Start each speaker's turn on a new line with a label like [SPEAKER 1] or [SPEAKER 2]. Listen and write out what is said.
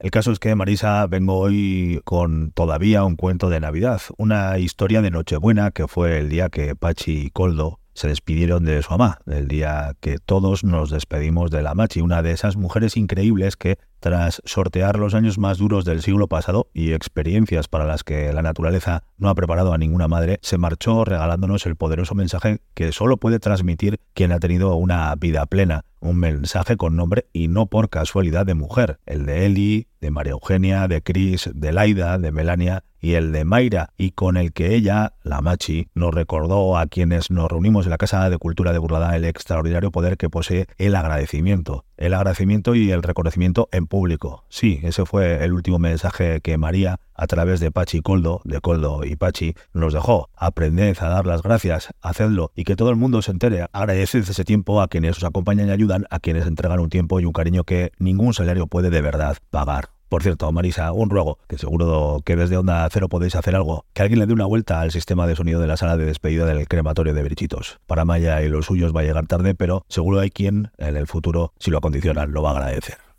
[SPEAKER 1] El caso es que, Marisa, vengo hoy con todavía un cuento de Navidad, una historia de Nochebuena que fue el día que Pachi y Coldo se despidieron de su mamá, el día que todos nos despedimos de la Machi, una de esas mujeres increíbles que, tras sortear los años más duros del siglo pasado y experiencias para las que la naturaleza no ha preparado a ninguna madre, se marchó regalándonos el poderoso mensaje que solo puede transmitir quien ha tenido una vida plena, un mensaje con nombre y no por casualidad de mujer, el de Eli, de María Eugenia, de Cris, de Laida, de Melania y el de Mayra, y con el que ella, la Machi, nos recordó a quienes nos reunimos en la Casa de Cultura de Burlada el extraordinario poder que posee el agradecimiento. El agradecimiento y el reconocimiento en público. Sí, ese fue el último mensaje que María, a través de Pachi Coldo, de Coldo y Pachi, nos dejó. Aprended a dar las gracias, hacedlo y que todo el mundo se entere. Agradeced ese tiempo a quienes os acompañan y ayudan, a quienes entregan un tiempo y un cariño que ningún salario puede de verdad pagar. Por cierto, Marisa, un ruego, que seguro que desde Onda Cero podéis hacer algo, que alguien le dé una vuelta al sistema de sonido de la sala de despedida del crematorio de Brichitos. Para Maya y los suyos va a llegar tarde, pero seguro hay quien en el futuro, si lo acondicionan, lo va a agradecer.